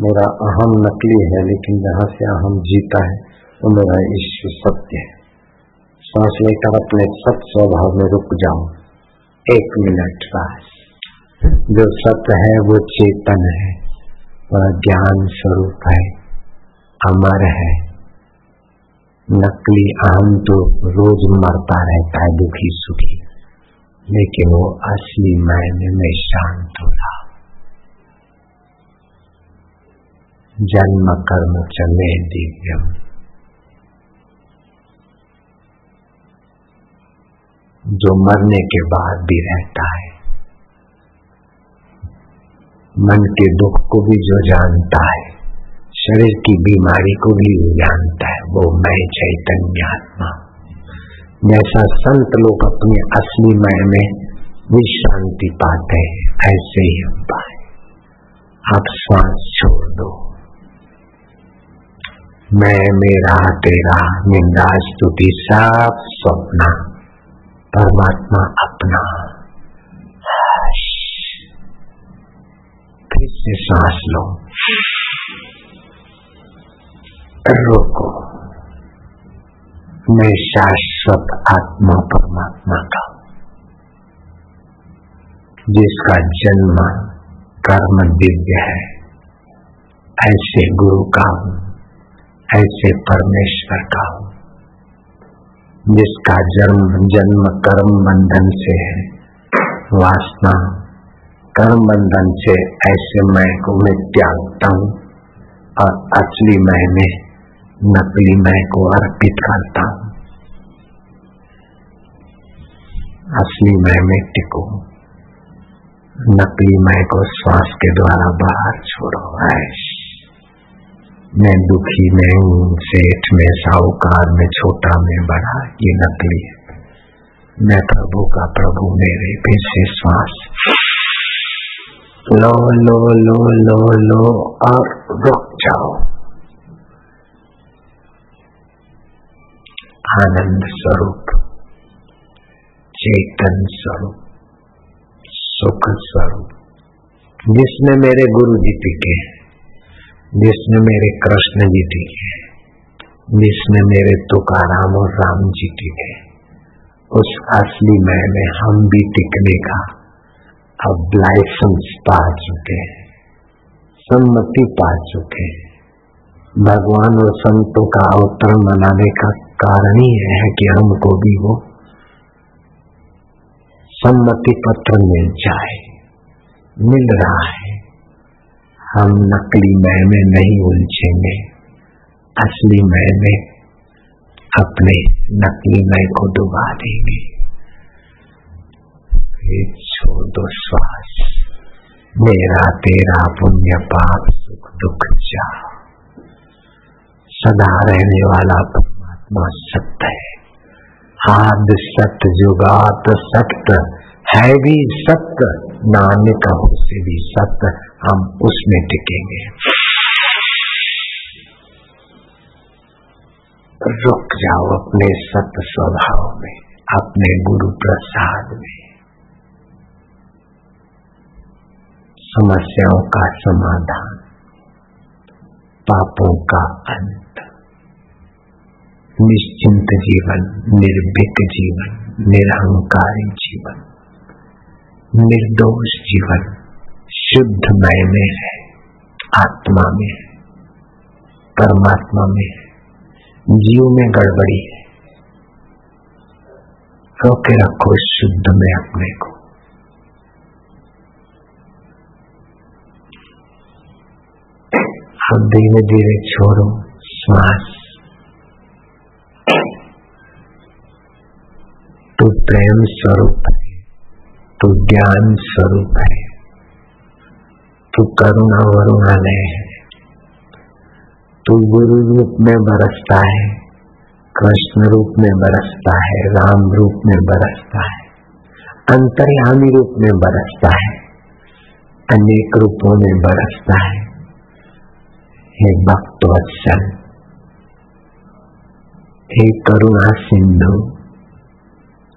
मेरा अहम नकली है, लेकिन जहाँ से अहम जीता है, वो मेरा ईश्वर सत्य है। श्वास लेकर अपने सत स्वभाव में रुक जाओ। एक मिनट का जो सत्य है, वो चेतन है। वह ज्ञान स्वरूप है। अमर है। नकली अहम तो रोज मरता रहता है, दुखी सुखी। लेकिन वो असली मायने में शांत हो रहा जन्म कर्म चले दिव्यम। जो मरने के बाद भी रहता है। मन के दुख को भी जो जानता है। शरीर की बीमारी को भी जानता है, वो मैं चैतन्य आत्मा। जैसा संत लोग अपने असली मय में विश्रांति पाते हैं, ऐसे ही हम पाए। आप श्वास छोड़ दो। मैं, मेरा, तेरा, निंदा, स्तुति सब स्वप्न, परमात्मा अपना। फिर से सांस लो। रोको। मैं शाश्वत आत्मा परमात्मा का जिसका जन्म, कर्म, दिव्य है, ऐसे गुरु का हूँ, ऐसे परमेश्वर का हूँ। जिसका जन्म जन्म, कर्म, बंधन से है, वासना, कर्म, बंधन से ऐसे मैं को मैं त्यागता हूँ और असली मैं में नकली मैं को अर्पित करता हूँ। असली मैं में टिको नकली मैं को श्वास के द्वारा बाहर छोड़ो। ऐश। मैं दुखी, में हूँ सेठ, में साहूकार, में छोटा, में बड़ा, ये नकली है। मैं प्रभु का प्रभु, मेरे फिर से श्वास। लो लो लो लो लो और रुक जाओ। आनंद स्वरूप चेतन स्वरूप सुख स्वरूप जिसमें मेरे गुरु जी टिके जिसमें मेरे कृष्ण जी टिके जिसमें मेरे तुकाराम और राम जी टिके, उस असली मैं में हम भी टिकने का अब लाइसेंस पा चुके सम्मति पा चुके भगवान और संतों का अवतरण मनाने का कारण ही है कि हमको भी वो सम्मति पत्र मिल जाए, मिल रहा है। हम नकली मय में नहीं उलझेंगे। असली मय में अपने नकली मय को डुबा देंगे। छोड़ दो श्वास। मेरा तेरा पुण्य पाप सुख दुख जा सदा रहने वाला परमात्मा सत्य है। आद सत्य जुगात सत्य है भी सत्य नानक से भी सत्य हम उसमें टिकेंगे। रुक जाओ अपने सत्य स्वभाव में, अपने गुरु प्रसाद में। समस्याओं का समाधान, पापों का अंत। निश्चिंत जीवन, निर्भिक जीवन, निरहंकारी जीवन, निर्दोष जीवन शुद्ध मय में है, आत्मा में परमात्मा में है, जीव में गड़बड़ी है। रोके रखो शुद्ध में अपने को। हम धीरे धीरे छोड़ो, श्वास तू प्रेम स्वरूप है, तू ज्ञान स्वरूप है, तू करुणा वरुणालय है, तू गुरु रूप में बरसता है, कृष्ण रूप में बरसता है, राम रूप में बरसता है, अंतर्यामी रूप में बरसता है, अनेक रूपों में बरसता है, हे भक्त वत्सल, हे करुणा सिंधु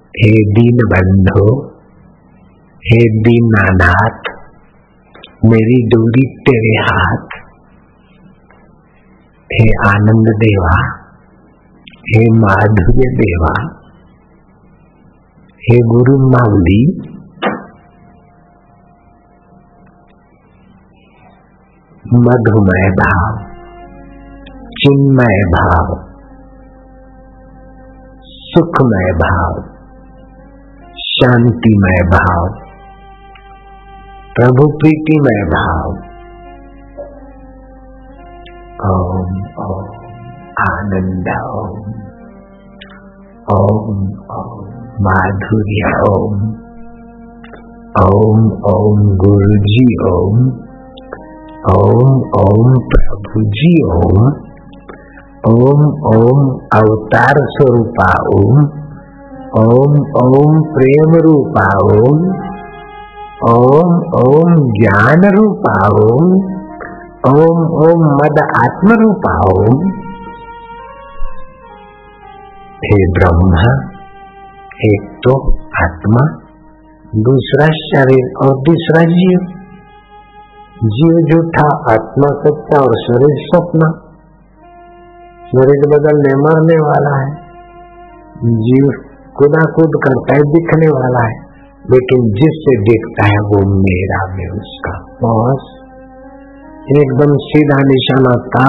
हे दीन बंधु हे दीनानाथ मेरी डोरी तेरे हाथ। हे आनंद देवा, हे माधुर्य देवा, हे गुरु मावली मधुमय भाव, चिन्मय भाव, सुखमय भाव। शांतिमय भाव प्रभु प्रीतिमय भाव ओम ओम, आनंद, ओम। ओम ओम, माधुर्य, ओम। ओम ओम गुरु ओम। ओम ओम प्रभु जी ओम। ओम ओम, अवतार स्वरूपा, ओम। ओम ओम प्रेम रूपा ओम ओम ओम ज्ञान रूपा ओम ओम ओम मद आत्म रूपा ओम हे ब्रह्मा एक तो आत्मा, दूसरा शरीर और दूसरा जीव। जीव जो था आत्मा सत्ता और शरीर सपना शरीर बदलने, मरने वाला है। जीव खुदा खुद करता है दिखने वाला है, लेकिन जिससे देखता है वो मेरा में उसका। बॉस, एकदम सीधा निशाना था।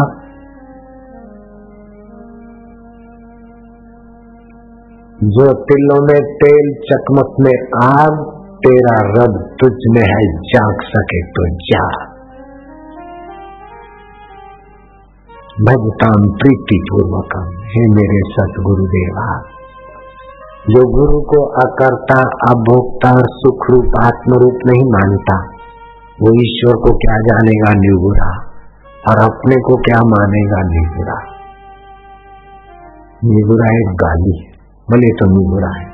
जो तिलों में तेल, चकमक में आग, तेरा रब तुझ में है, जाग सके तो जा। भगतान प्रीति पूर्वकम हे मेरे सतगुरुदेवा। जो गुरु को अकर्ता, अभोक्ता सुख रूप आत्म रूप नहीं मानता, वो ईश्वर को क्या जानेगा निगुरा? और अपने को क्या मानेगा निगुरा? निगुरा एक गाली है बोले तो निगुरा है।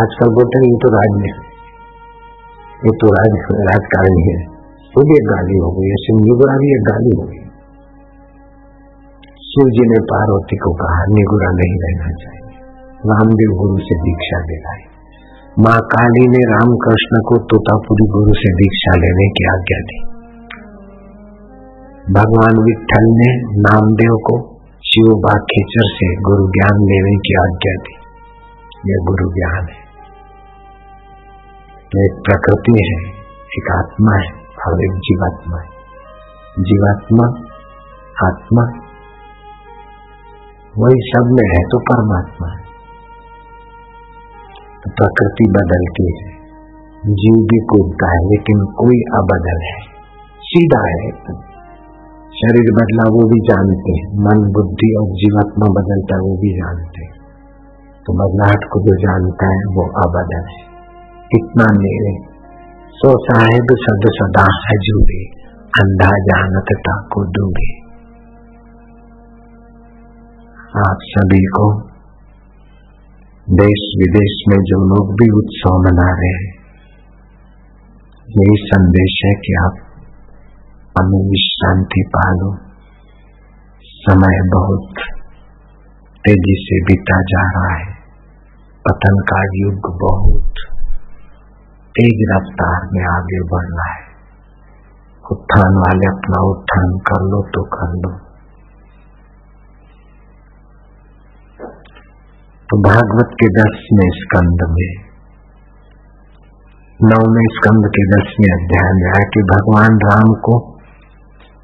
आजकल बोलते हैं, ये तो राज में ये तो राज, राजकारणी है। वो भी एक गाली हो गई ऐसे निगुरा भी एक गाली हो गई शिव जी ने पार्वती को कहा, निगुरा नहीं रहना चाहिए। रामदेव गुरु से दीक्षा दिलाई माँ काली ने रामकृष्ण को तोतापुरी गुरु से दीक्षा लेने की आज्ञा दी। भगवान विठल ने नामदेव को शिव बा खेचर से गुरु ज्ञान लेने की आज्ञा दी। यह गुरु ज्ञान है। एक प्रकृति है, एक आत्मा है और एक जीवात्मा है। जीवात्मा, आत्मा, वही सब में है तो परमात्मा है। प्रकृति बदलती है जीव भी कूदता है, लेकिन कोई अबदल है। सीधा है शरीर बदला वो भी जानते हैं, मन, बुद्धि और जीवात्मा बदलता वो भी जानते हैं। तो बदलाहट को जो जानता है, वो अबदल है। इतना मेरे सो साहेब सद सदा हजूरे अंधा जानत को दूँगे आप सभी को देश विदेश में जो लोग भी उत्सव मना रहे हैं, यही संदेश है कि आप हमें विश्रांति पालो। समय बहुत तेज़ी से बीता जा रहा है। पतन का युग बहुत तेज रफ्तार में आगे बढ़ रहा है। उत्थान वाले अपना उत्थान कर लो तो कर लो। तो भागवत के दसवें स्कंद में। नौवें स्कंद के दसवें अध्याय में है कि भगवान राम को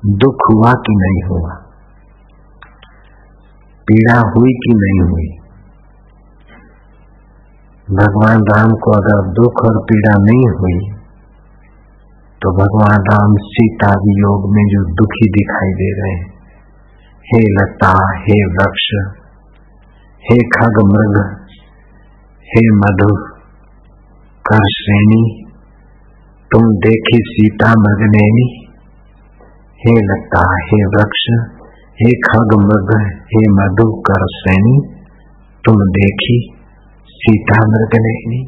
दुख हुआ कि नहीं हुआ? पीड़ा हुई कि नहीं हुई? भगवान राम को अगर दुख और पीड़ा नहीं हुई तो भगवान राम सीता वियोग में जो दुखी दिखाई दे रहे हैं, हे लता, हे वृक्ष हे खग मृग हे मधु, कर श्रेणी, तुम देखी सीता मृगनैनी हे लता, हे वृक्ष, हे खग मृग हे मधु, कर श्रेणी, तुम देखी सीता मृग नहीं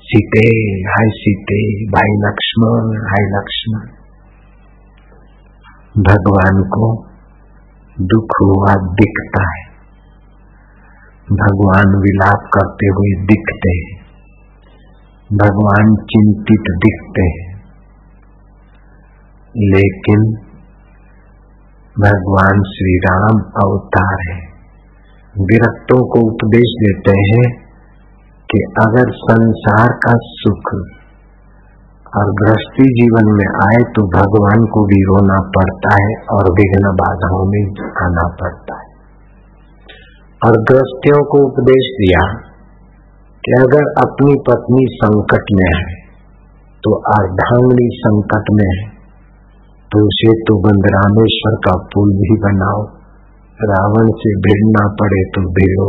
सीते, हाय सीते, भाई लक्ष्मण, हाय लक्ष्मण। भगवान को दुख हुआ दिखता है। भगवान विलाप करते हुए दिखते हैं। भगवान चिंतित दिखते हैं। लेकिन भगवान श्री राम अवतार है। विरक्तों को उपदेश देते हैं कि अगर संसार का सुख और गृहस्थी जीवन में आए तो भगवान को भी रोना पड़ता है और विघ्न बाधाओं में आना पड़ता है। और गृहस्थियों को उपदेश दिया कि अगर अपनी पत्नी संकट में है तो अर्धांगनी संकट में है तो उसे तो बंद रामेश्वर का पुल भी बनाओ। रावण से भिड़ना पड़े तो भिड़ो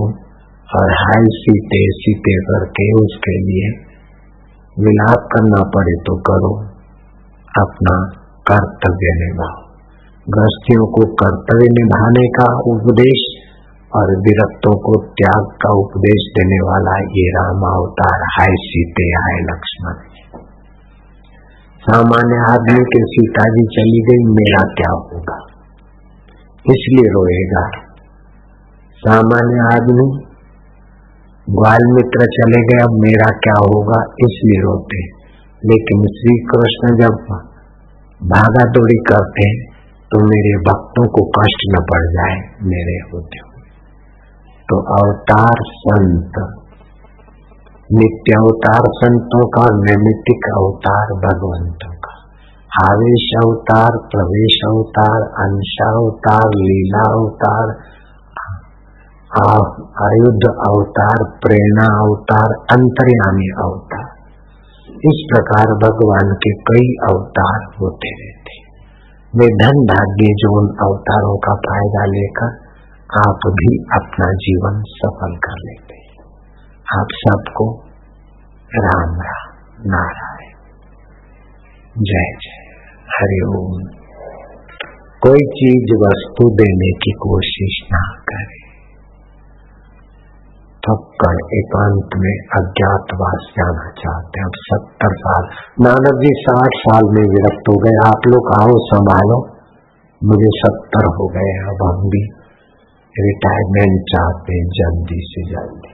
और हाय सीते सीते करके उसके लिए विलाप करना पड़े तो करो। अपना कर्तव्य निभाओ। गृहस्थियों को कर्तव्य निभाने का उपदेश और विरक्तों को त्याग का उपदेश देने वाला ये राम अवतार हाय सीते, हाय लक्ष्मण। सामान्य आदमी के सीता जी चली गई, मेरा क्या होगा? इसलिए रोएगा। सामान्य आदमी ग्वाल मित्र चले गए अब मेरा क्या होगा? इसलिए रोते। लेकिन श्री कृष्ण जब भागा दौड़ी करते तो मेरे भक्तों को कष्ट न पड़ जाए, मेरे होते। तो अवतार संत। नित्य अवतार संतों का नैमितिक अवतार भगवंतों का। आवेश अवतार, प्रवेश अवतार, अंशा अवतार, लीला अवतार आयुद्ध अवतार, प्रेरणा अवतार, अंतर्यामी अवतार। इस प्रकार भगवान के कई अवतार होते रहते। वे धन भाग्य जो उन अवतारों का फ़ायदा लेकर आप भी अपना जीवन सफल कर लेते आप सबको राम राम, नारायण। जय जय। हरिओम कोई चीज़ वस्तु देने की कोशिश ना करे। थप्पड़ एकांत में अज्ञातवास जाना चाहते हैं। अब सत्तर साल। नानक जी, साठ साल में विरक्त हो गए। आप लोग आओ, संभालो। मुझे सत्तर हो गए अब हम भी रिटायरमेंट चाहते हैं जल्दी से जल्दी।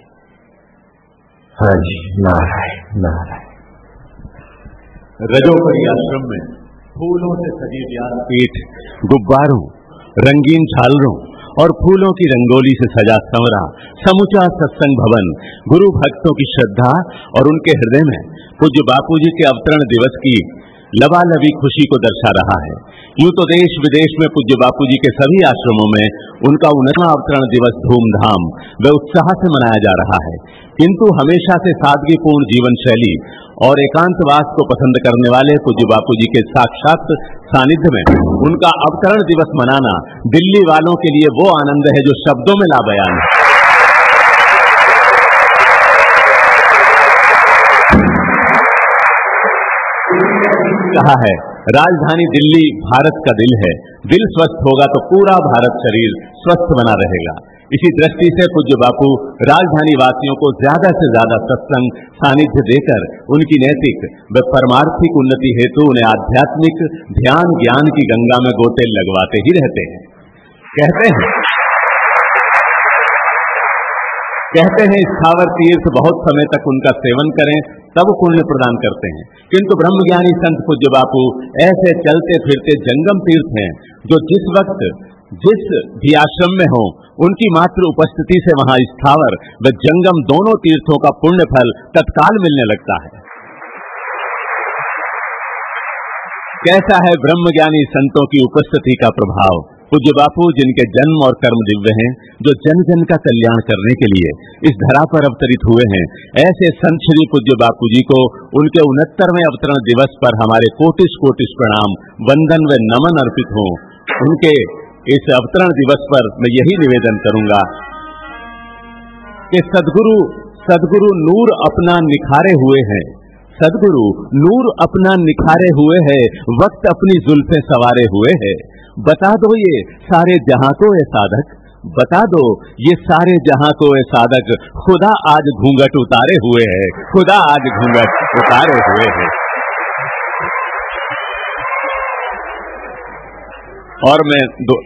हाँ जी नारायण नारायण। रजोपरी आश्रम में फूलों से सजी पीठ गुब्बारों रंगीन छालरों और फूलों की रंगोली से सजा संवरा समूचा सत्संग भवन गुरु भक्तों की श्रद्धा और उनके हृदय में पूज्य बापू जी के अवतरण दिवस की लबालबी खुशी को दर्शा रहा है। यूँ तो देश विदेश में पूज्य बापू जी के सभी आश्रमों में उनका उन्नतवा अवतरण दिवस धूमधाम व उत्साह से मनाया जा रहा है। किंतु हमेशा से सादगीपूर्ण जीवन शैली और एकांतवास को पसंद करने वाले पूज्य बापू जी के साक्षात सानिध्य में उनका अवतरण दिवस मनाना दिल्ली वालों के लिए वो आनंद है जो शब्दों में ला बयान है। कहा है, राजधानी दिल्ली भारत का दिल है। दिल स्वस्थ होगा तो पूरा भारत शरीर स्वस्थ बना रहेगा। इसी दृष्टि से पूज्य बापू राजधानी वासियों को ज़्यादा से ज़्यादा सत्संग सानिध्य देकर उनकी नैतिक व परमार्थिक उन्नति हेतु उन्हें आध्यात्मिक ध्यान ज्ञान की गंगा में गोते लगवाते ही रहते हैं। कहते हैं कहते हैं स्थावर तीर्थ बहुत समय तक उनका सेवन करें तब पुण्य प्रदान करते हैं। किंतु ब्रह्मज्ञानी संत पूज्य बापू ऐसे चलते फिरते जंगम तीर्थ हैं, जो जिस वक्त जिस भी आश्रम में हो, उनकी मात्र उपस्थिति से वहाँ स्थावर व जंगम दोनों तीर्थों का पुण्य फल तत्काल मिलने लगता है। कैसा है ब्रह्मज्ञानी संतों की उपस्थिति का प्रभाव? पूज्य बापू, जिनके जन्म और कर्म दिव्य हैं, जो जन जन का कल्याण करने के लिए इस धरा पर अवतरित हुए हैं, ऐसे संत श्री पूज्य बापू जी को उनके उनहत्तरवें अवतरण दिवस पर हमारे कोटिस कोटिस प्रणाम, वंदन व नमन अर्पित हों। उनके इस अवतरण दिवस पर मैं यही निवेदन करूँगा कि सदगुरु सदगुरु नूर अपना निखारे हुए हैं। सदगुरु, नूर अपना निखारे हुए है, वक्त अपनी जुल्फे सवारे हुए है। बता दो ये सारे जहाँ को ये साधक। बता दो ये सारे जहाँ को ये साधक। खुदा आज घूंघट उतारे हुए है। खुदा आज घूंघट उतारे हुए है। और मैं दो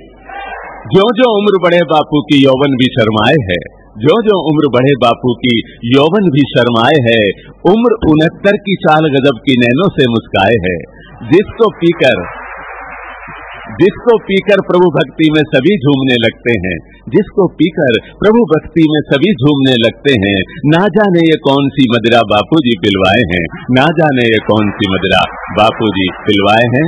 जो जो उम्र बड़े बापू की यौवन भी शर्माए है। जो जो उम्र बढ़े बापू की यौवन भी शर्माए है। उम्र उनहत्तर की चाल गजब की नैनों से मुस्काए है। जिसको पीकर जिसको पीकर प्रभु भक्ति में सभी झूमने लगते हैं, जिसको पीकर प्रभु भक्ति में सभी झूमने लगते हैं, ना जाने ये कौन सी मदिरा बापू जी पिलवाए हैं, ना जाने ये कौन सी मदिरा बापू जी पिलवाए हैं।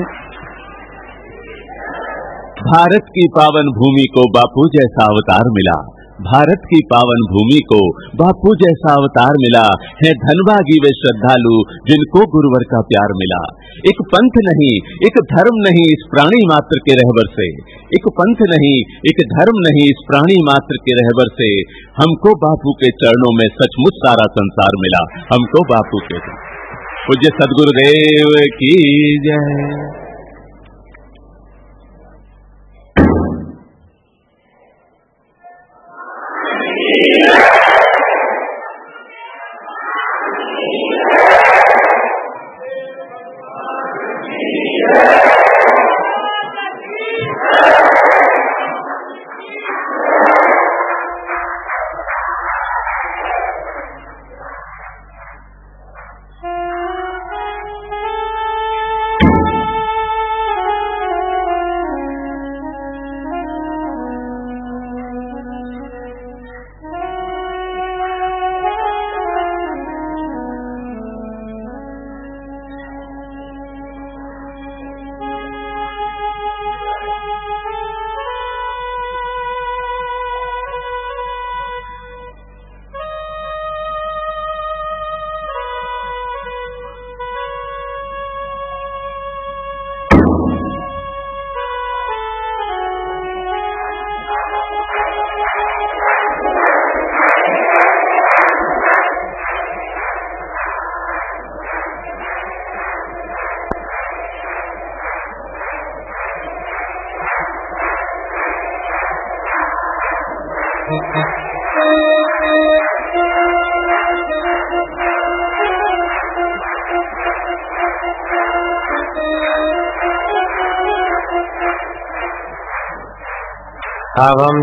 भारत की पावन भूमि को बापू जैसा अवतार मिला। भारत की पावन भूमि को बापू जैसा अवतार मिला। है धनभागी वे श्रद्धालु, जिनको गुरुवर का प्यार मिला। एक पंथ नहीं, एक धर्म नहीं इस प्राणी मात्र के रहबर से। एक पंथ नहीं, एक धर्म नहीं इस प्राणी मात्र के रहबर से। हमको बापू के चरणों में सचमुच सारा संसार मिला। हमको बापू के पूज्य सदगुरुदेव की जय।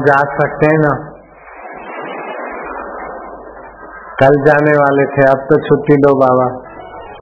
जा सकते हैं ना। कल जाने वाले थे अब तो छुट्टी दो बाबा।